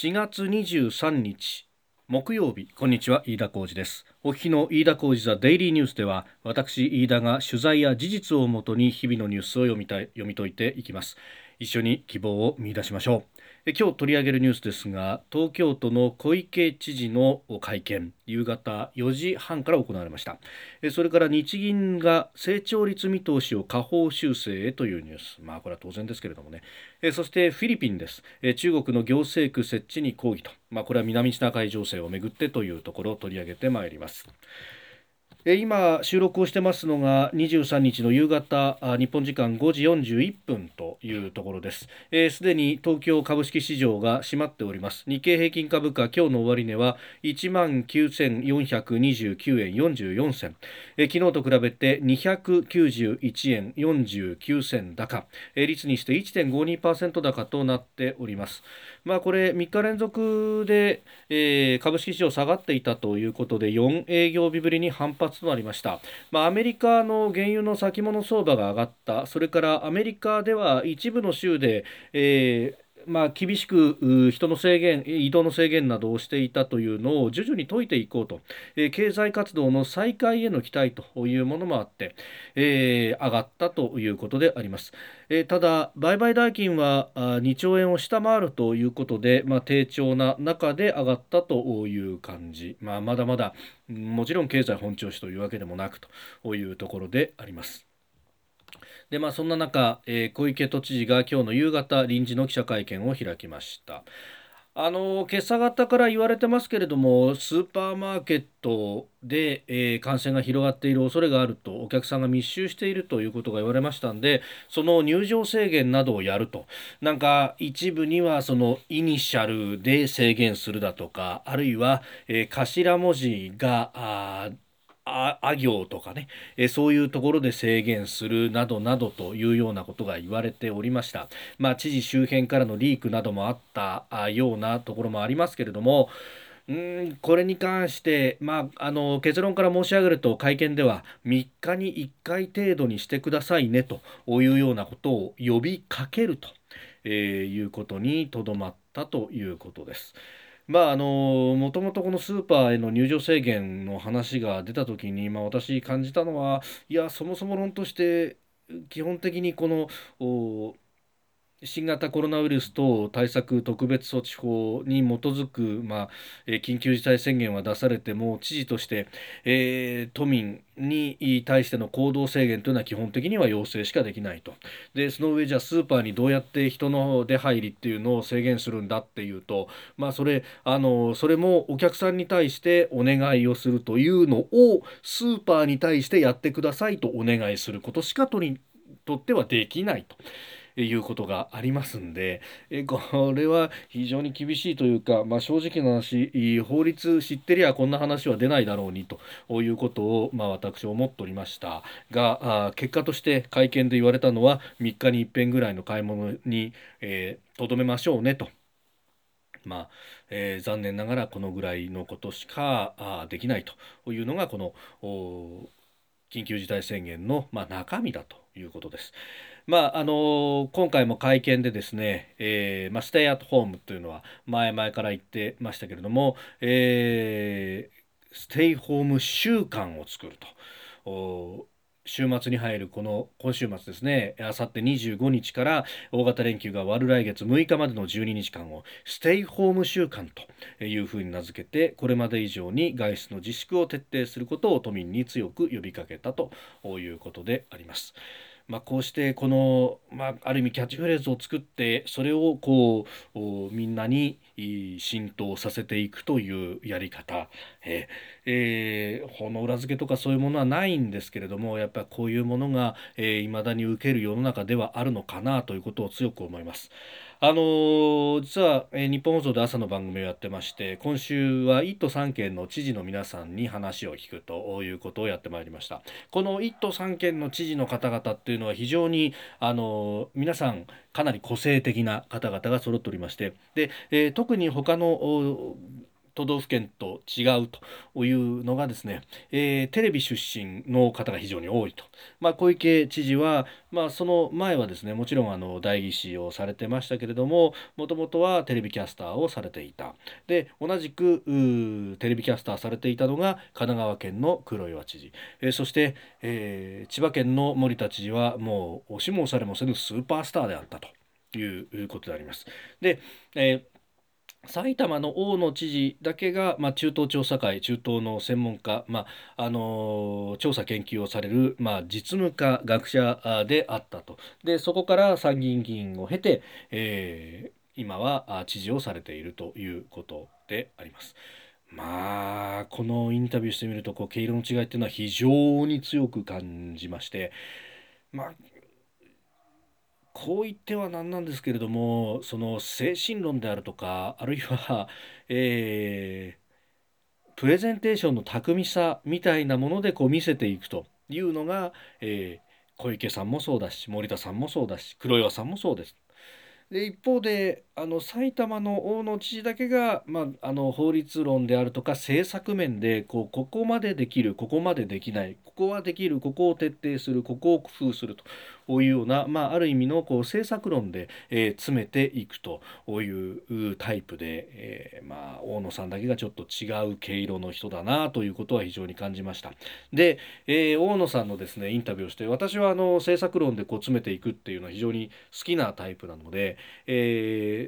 4月23日木曜日。こんにちは飯田浩二です。お聞きの飯田浩二ザデイリーニュースでは私飯田が取材や事実をもとに日々のニュースを読みたい読み解いていきます。一緒に希望を見出しましょう。今日取り上げるニュースですが東京都の小池知事の会見夕方4時半から行われました。それから日銀が成長率見通しを下方修正へというニュース。まあこれは当然ですけれどもね。そしてフィリピンです。中国の行政区設置に抗議と。まあこれは南シナ海情勢をめぐってというところを取り上げてまいります。今収録をしてますのが23日の夕方日本時間5時41分というところです。すで、に東京株式市場が閉まっております。日経平均株価今日の終値は1万9429円44銭。昨日と比べて291円49銭高。率にして1.52%高となっております。まあこれ3日連続で、えー、株式市場下がっていたということで4営業日ぶりに反発となりました、まあ、アメリカの原油の先物相場が上がった。それからアメリカでは一部の州で、えーまあ、厳しく人の制限、移動の制限などをしていたというのを徐々に解いていこうと、えー、経済活動の再開への期待というものもあって、えー、上がったということであります。えー、ただ、売買代金は2兆円を下回るということで、まあ、低調な中で上がったという感じ、まあ、まだまだもちろん経済本調子というわけでもなくというところであります。でまあそんな中、えー、小池都知事が今日の夕方臨時の記者会見を開きました。あの今朝方から言われてますけれどもスーパーマーケットで、えー、感染が広がっている恐れがあるとお客さんが密集しているということが言われましたんでその入場制限などをやると。なんか一部にはそのイニシャルで制限するだとかあるいは、えー、頭文字がああ行とかね、えそういうところで制限するなどなどというようなことが言われておりました。まあ、知事周辺からのリークなどもあったようなところもありますけれども、うんこれに関して、まあ、あの結論から申し上げると会見では3日に1回程度にしてくださいねというようなことを呼びかけると、えー、いうことにとどまったということです。まああのもともとこのスーパーへの入場制限の話が出た時に、まあ、私感じたのはいやそもそも論として基本的にこの新型コロナウイルス等対策特別措置法に基づく、まあ、緊急事態宣言は出されても知事として、えー、都民に対しての行動制限というのは基本的には要請しかできないとでその上じゃあスーパーにどうやって人の出入りっていうのを制限するんだっていうと、まあ、それあのそれもお客さんに対してお願いをするというのをスーパーに対してやってくださいとお願いすることしか取りとってはできないと。いうことがありますんで、えこれは非常に厳しいというか、まあ、正直な話法律知ってりゃこんな話は出ないだろうにということを、まあ、私思っておりましたがあ結果として会見で言われたのは3日に一遍ぐらいの買い物にとど、めましょうねと。まあえー、残念ながらこのぐらいのことしかあできないというのがこの緊急事態宣言の、まあ、中身だということです。まああの今回も会見でですね、えーまあ、ステイアットホームというのは前々から言ってましたけれども、えー、ステイホーム週間を作ると。週末に入るこの今週末ですねあさって25日から大型連休が終わる来月6日までの12日間をステイホーム週間というふうに名付けてこれまで以上に外出の自粛を徹底することを都民に強く呼びかけたということであります。まあ、こうしてこの、まあ、ある意味キャッチフレーズを作ってそれをこうみんなに浸透させていくというやり方、ええー、法の裏付けとかそういうものはないんですけれどもやっぱりこういうものがいま、えー、だに受ける世の中ではあるのかなということを強く思います。あのー、実は、えー、日本放送で朝の番組をやってまして今週は1都3県の知事の皆さんに話を聞くということをやってまいりました。この1都3県の知事の方々っていうのは非常に、あのー、皆さんかなり個性的な方々が揃っておりましてで、えー、特に他の都道府県と違うというのがですね、えー、テレビ出身の方が非常に多いと、まあ、小池知事は、まあ、その前はですねもちろんあの代議士をされてましたけれどももともとはテレビキャスターをされていた。で同じくテレビキャスターされていたのが神奈川県の黒岩知事、えー、そして、えー、千葉県の森田知事はもう押しも押されもせぬスーパースターであったということであります。で、えー埼玉の大野知事だけが、まあ、中東調査会中東の専門家、まああのー、調査研究をされる、まあ、実務家学者であったとでそこから参議院議員を経て、えー、今は知事をされているということであります。まあこのインタビューしてみるとこう毛色の違いっていうのは非常に強く感じましてまあこう言っては何なんですけれどもその精神論であるとかあるいは、えー、プレゼンテーションの巧みさみたいなものでこう見せていくというのが、えー、小池さんもそうだし森田さんもそうだし黒岩さんもそうです。で一方であの埼玉の大野知事だけが、まあ、あの法律論であるとか政策面でこうここまでできるここまでできないここはできるここを徹底するここを工夫するというような、まあ、ある意味のこう政策論で、えー、詰めていくというタイプで、えー、まあ、大野さんだけがちょっと違う毛色の人だなということは非常に感じました。で、えー、大野さんのですねインタビューをして私はあの政策論でこう詰めていくっていうのは非常に好きなタイプなので、えー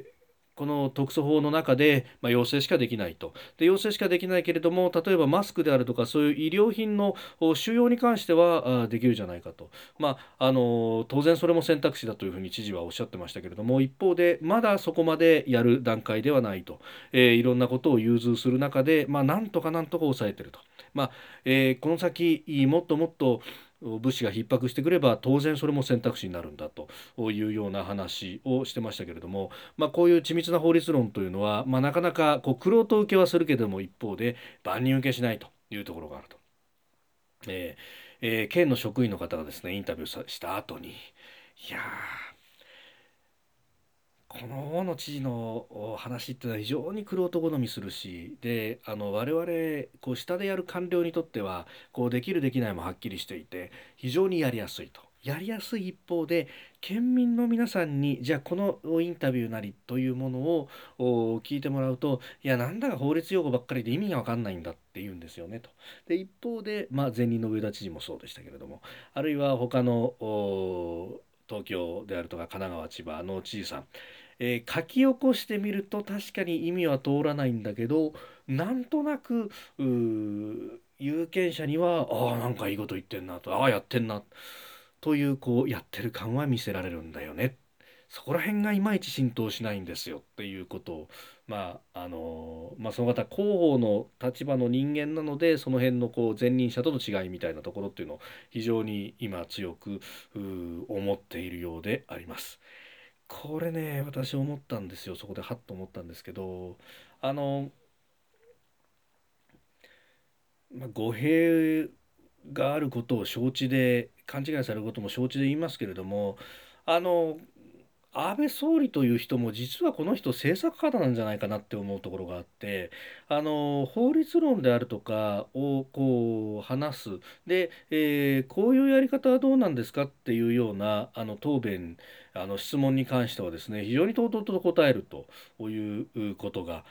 この特措法の中で、まあ、要請しかできないと。で要請しかできないけれども例えばマスクであるとかそういう医療品の収容に関してはできるじゃないかと、まあ、あの当然それも選択肢だというふうに知事はおっしゃってましたけれども一方でまだそこまでやる段階ではないと、えー、いろんなことを融通する中で、まあ、なんとかなんとか抑えてると。まあえー、この先もっともっと物資が逼迫してくれば当然それも選択肢になるんだというような話をしてましたけれども、まあ、こういう緻密な法律論というのは、まあ、なかなかこう玄人受けはするけれども一方で万人受けしないというところがあると。えーえー、県の職員の方がですねインタビューした後にいやーこの大野知事の話っていうのは非常に玄人好みするしであの我々こう下でやる官僚にとってはこうできるできないもはっきりしていて非常にやりやすいと。やりやすい一方で県民の皆さんにじゃあこのインタビューなりというものを聞いてもらうといやなんだか法律用語ばっかりで意味が分かんないんだって言うんですよねと。で一方で、まあ、前任の上田知事もそうでしたけれどもあるいは他の東京であるとか神奈川千葉の知事さんえー、書き起こしてみると確かに意味は通らないんだけどなんとなく有権者にはああなんかいいこと言ってんなとああやってんなというこうやってる感は見せられるんだよねそこら辺がいまいち浸透しないんですよっていうことをまああのまあ、その方広報の立場の人間なのでその辺のこう前任者との違いみたいなところっていうのを非常に今強く思っているようであります。これね私思ったんですよ。そこでハッと思ったんですけどあの、まあ、語弊があることを承知で勘違いされることも承知で言いますけれどもあの安倍総理という人も実はこの人政策家なんじゃないかなって思うところがあってあの法律論であるとかをこう話す。で、えー、こういうやり方はどうなんですかっていうようなあの答弁あの質問に関してはですね非常に唐々と答えるということが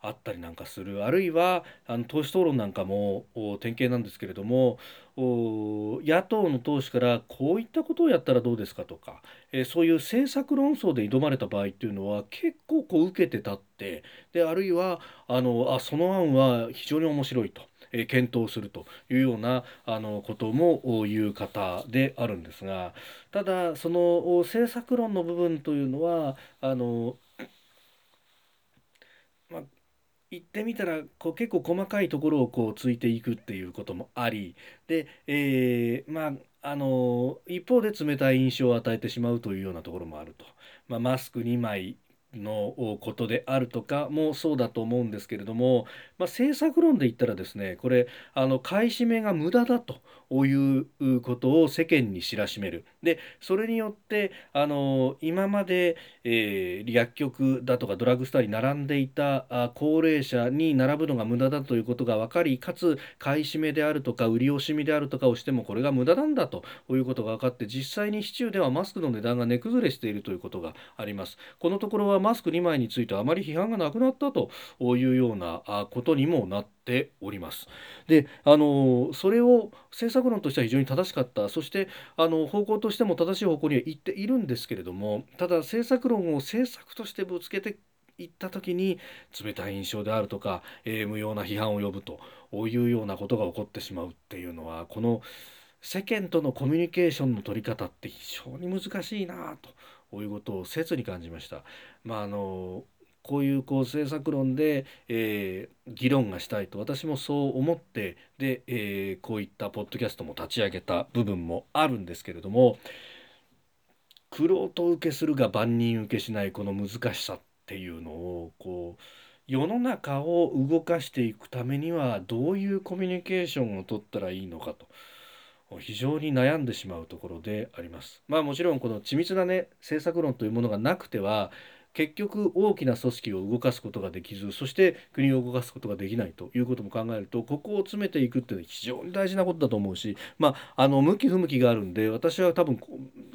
あったりなんかする。あるいはあの党首討論なんかも典型なんですけれども野党の党首からこういったことをやったらどうですかとか、えー、そういう政策論争で挑まれた場合っていうのは結構こう受けて立ってであるいはあのあその案は非常に面白いと。え検討するというようなあのことも言う方であるんですがただその政策論の部分というのはあの行ってみたらこう結構細かいところをこうついていくっていうこともありで、えー、まああの一方で冷たい印象を与えてしまうというようなところもあると、まあ、マスク2枚のことであるとかもそうだと思うんですけれども、まあ、政策論で言ったらですねこれあの買い占めが無駄だということを世間に知らしめるでそれによってあの今まで、えー、薬局だとかドラッグストアに並んでいたあ高齢者に並ぶのが無駄だということが分かりかつ買い占めであるとか売り惜しみであるとかをしてもこれが無駄なんだということが分かって実際に市中ではマスクの値段が値崩れしているということがあります。このところはマスク2枚についてあまり批判がなくなったというようなことにもなっております。であのそれを政策論としては非常に正しかったそしてあの方向としても正しい方向には行っているんですけれどもただ政策論を政策としてぶつけていった時に冷たい印象であるとか、えー、無用な批判を呼ぶというようなことが起こってしまうっていうのはこの世間とのコミュニケーションの取り方って非常に難しいなとういうことを切に感じました。まああのこういうこう政策論で、えー、議論がしたいと私もそう思ってで、えー、こういったポッドキャストも立ち上げた部分もあるんですけれども玄人受けするが万人受けしないこの難しさっていうのをこう世の中を動かしていくためにはどういうコミュニケーションをとったらいいのかと。非常に悩んでしまうところであります。まあもちろんこの緻密なね政策論というものがなくては結局大きな組織を動かすことができずそして国を動かすことができないということも考えるとここを詰めていくっていうのは非常に大事なことだと思うしまああの向き不向きがあるんで私は多分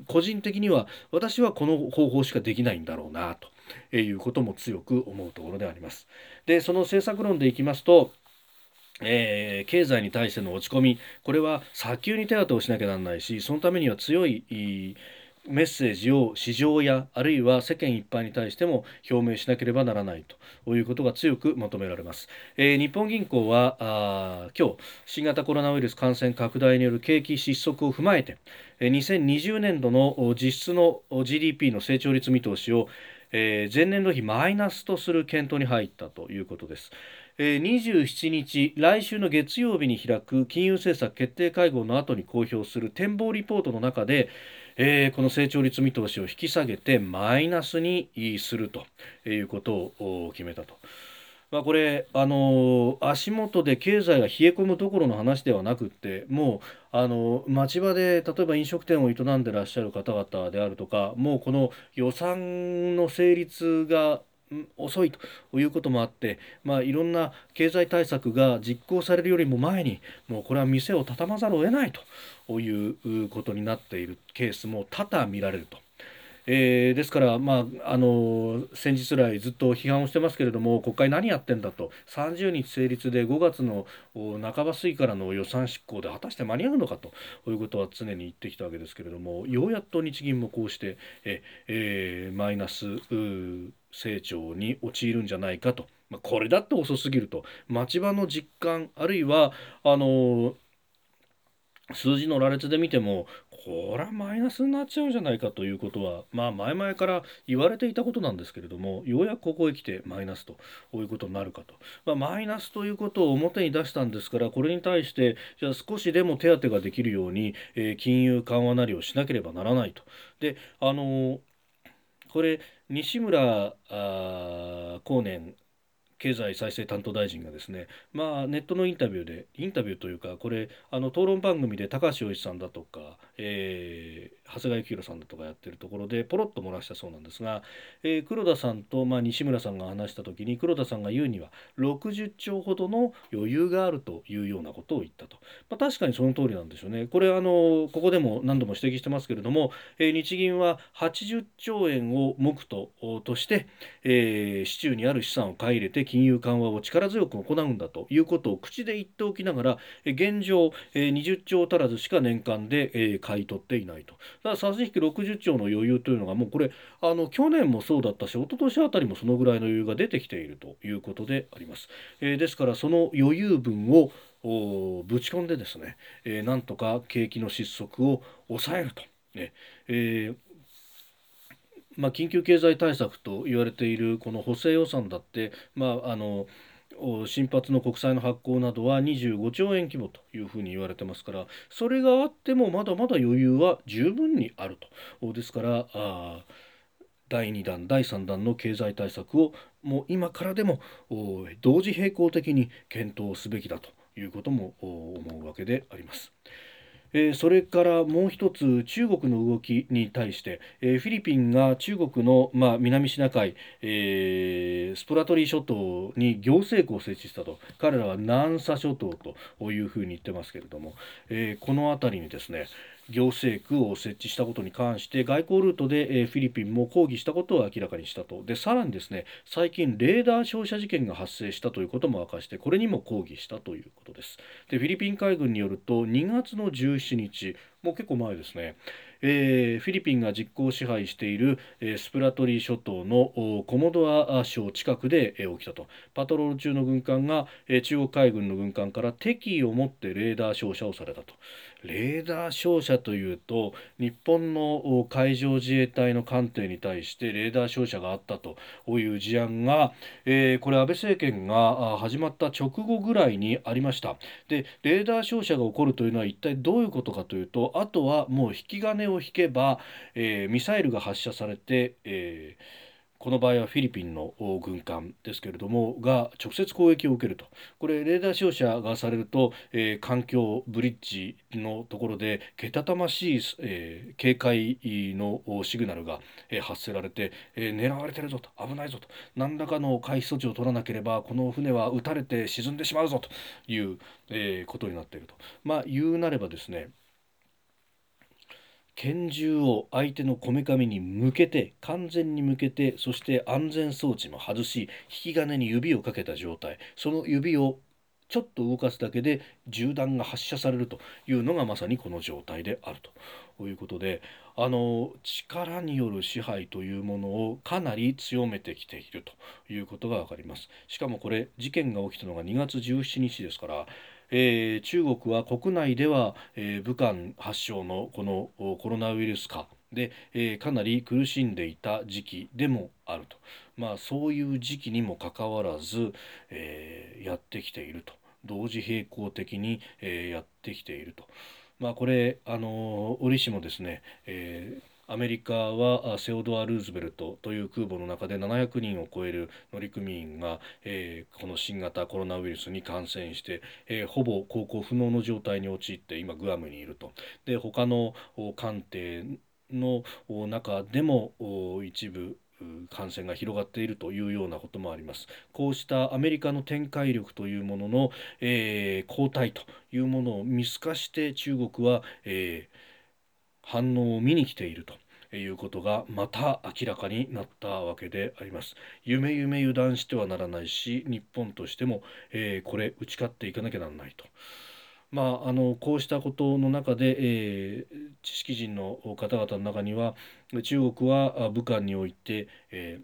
個人的には私はこの方法しかできないんだろうなということも強く思うところであります。でその政策論でいきますとえー、経済に対しての落ち込みこれは早急に手当てをしなきゃなんないしそのためには強いメッセージを市場やあるいは世間一般に対しても表明しなければならないということが強く求められます、えー、日本銀行はあ今日新型コロナウイルス感染拡大による景気失速を踏まえて2020年度の実質の GDP の成長率見通しを、えー、前年度比マイナスとする検討に入ったということです。27日来週の月曜日に開く金融政策決定会合の後に公表する展望リポートの中でえー、この成長率見通しを引き下げてマイナスにするということを決めたと。まあ、これ、あの足元で経済が冷え込むどころの話ではなくってもう、あの町場で例えば飲食店を営んでらっしゃる方々であるとかもうこの予算の成立が遅いということもあって、まあ、いろんな経済対策が実行されるよりも前にもうこれは店を畳まざるを得ないということになっているケースも多々見られると。えー、ですから、まあ、あの先日来ずっと批判をしてますけれども国会何やってんだと。30日成立で5月の半ば過ぎからの予算執行で果たして間に合うのかと。いうことは常に言ってきたわけですけれどもようやっと日銀もこうしてえ、えー、マイナス成長に陥るんじゃないかと、まあ、これだって遅すぎると。町場の実感あるいはあの数字の羅列で見てもこれはマイナスになっちゃうんじゃないかということはまあ前々から言われていたことなんですけれどもようやくここへ来てマイナスということになるかと、まあ、マイナスということを表に出したんですからこれに対してじゃあ少しでも手当てができるように、えー、金融緩和なりをしなければならないと。であのー、これ西村後年経済再生担当大臣がですね、まあ、ネットのインタビューでインタビューというかこれあの討論番組で高橋洋一さんだとか、えー、長谷川幸宏さんだとかやってるところでポロッと漏らしたそうなんですが、えー、黒田さんと、まあ、西村さんが話した時に黒田さんが言うには60兆ほどの余裕があるというようなことを言ったと、まあ、確かにその通りなんでしょうね。これあのここでも何度も指摘してますけれども、えー、日銀は80兆円を目途として、えー、市中にある資産を買い入れて金融緩和を力強く行うんだということを口で言っておきながら現状20兆足らずしか年間で買い取っていないと。だから差し引き60兆の余裕というのがもうこれあの去年もそうだったし一昨年あたりもそのぐらいの余裕が出てきているということであります。えですからその余裕分をぶち込んでですね、えー、なんとか景気の失速を抑えると。ねえーまあ、緊急経済対策と言われているこの補正予算だって、まあ、あの新発の国債の発行などは25兆円規模というふうに言われてますからそれがあってもまだまだ余裕は十分にあるとですからあ第2弾第3弾の経済対策をもう今からでも同時並行的に検討すべきだということも思うわけであります。え、それからもう一つ中国の動きに対して、え、フィリピンが中国の、ま、南シナ海、え、スプラトリー諸島に行政区を設置したと。彼らは南沙諸島というふうに言ってますけれども、えこの辺りにですね行政区を設置したことに関して外交ルートで、えフィリピンも抗議したことを明らかにしたと。でさらにですね最近レーダー照射事件が発生したということも明かしてこれにも抗議したということです。でフィリピン海軍によると2月の17日もう結構前ですね。えー、フィリピンが実効支配している、えー、スプラトリー諸島のコモドア省近くで、えー、起きたと。パトロール中の軍艦が、えー、中国海軍の軍艦から敵意を持ってレーダー照射をされたと。レーダー照射というと日本の海上自衛隊の艦艇に対してレーダー照射があったと。いう事案が、えー、これ安倍政権が始まった直後ぐらいにありました。でレーダー照射が起こるというのは一体どういうことかというとあとはもう引き金を引けば、えー、ミサイルが発射されて、えーこの場合はフィリピンの軍艦ですけれどもが直接攻撃を受けると。これレーダー照射がされると、えー、環境ブリッジのところでけたたましい、え、警戒のシグナルが、え、発せられて、え、狙われてるぞと。危ないぞと。何らかの回避措置を取らなければこの船は撃たれて沈んでしまうぞという、え、ことになっていると。まあ言うなればですね拳銃を相手のこめかみに向けて完全に向けてそして安全装置も外し引き金に指をかけた状態。その指をちょっと動かすだけで銃弾が発射されるというのがまさにこの状態であると。いうことであの力による支配というものをかなり強めてきているということが分かります。しかもこれ事件が起きたのが2月17日ですからえー、中国は国内では、えー、武漢発祥のこのコロナウイルス化で、えー、かなり苦しんでいた時期でもあると、まあ、そういう時期にもかかわらず、え、やってきていると同時並行的に、え、やってきていると。まあ、これあの折しもですね、えーアメリカはセオドア・ルーズベルトという空母の中で700人を超える乗組員が、えー、この新型コロナウイルスに感染して、えー、ほぼ航行不能の状態に陥って今グアムにいるとで他の艦艇の中でも一部感染が広がっているというようなこともあります。こうしたアメリカの展開力というものの、えー、後退というものを見透かして中国は、えー反応を見に来ていると。いうことがまた明らかになったわけであります。夢夢油断してはならないし日本としても、えー、これ打ち勝っていかなきゃならないと。まあ、あのこうしたことの中で、えー、知識人の方々の中には中国は武漢において、え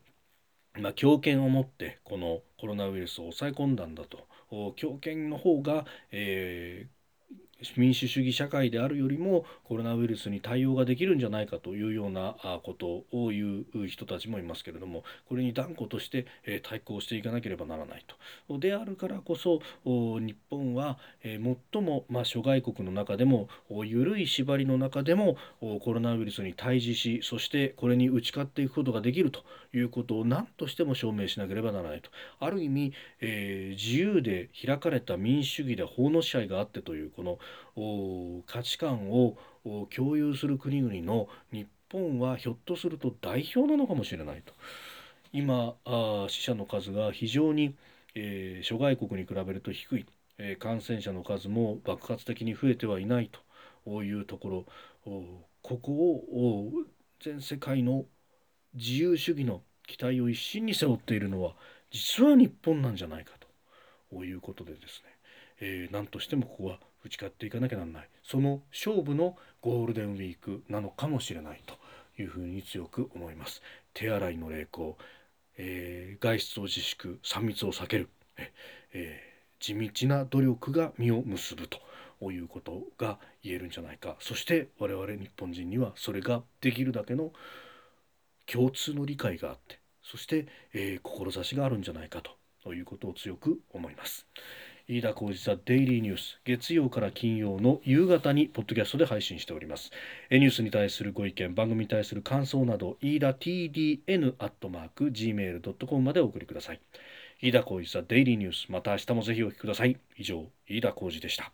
ーまあ、強権を持ってこのコロナウイルスを抑え込んだんだと強権の方が、えー、民主主義社会であるよりもコロナウイルスに対応ができるんじゃないかというようなことを言う人たちもいますけれどもこれに断固として対抗していかなければならないと。であるからこそ日本は最も、ま、諸外国の中でも緩い縛りの中でもコロナウイルスに対峙しそしてこれに打ち勝っていくことができるということを何としても証明しなければならないと。ある意味、え、自由で開かれた民主主義で法の支配があってというこの価値観を共有する国々の日本はひょっとすると代表なのかもしれないと。今あ死者の数が非常に、えー、諸外国に比べると低い、えー、感染者の数も爆発的に増えてはいないというところ。ここを全世界の自由主義の期待を一身に背負っているのは実は日本なんじゃないかということでですね、えー、何としてもここは打ち勝っていかなきゃなんないその勝負のゴールデンウィークなのかもしれないというふうに強く思います手洗いの励行、えー、外出を自粛3密を避ける、ええー、地道な努力が実を結ぶということが言えるんじゃないかそして我々日本人にはそれができるだけの共通の理解があってそして、えー、志があるんじゃないかということを強く思います。飯田浩司ザデイリーニュース月曜から金曜の夕方にポッドキャストで配信しております。ニュースに対するご意見番組に対する感想など飯田 TDN アットマーク gmail.com までお送りください。飯田浩司ザデイリーニュースまた明日もぜひお聞きください。以上飯田浩司でした。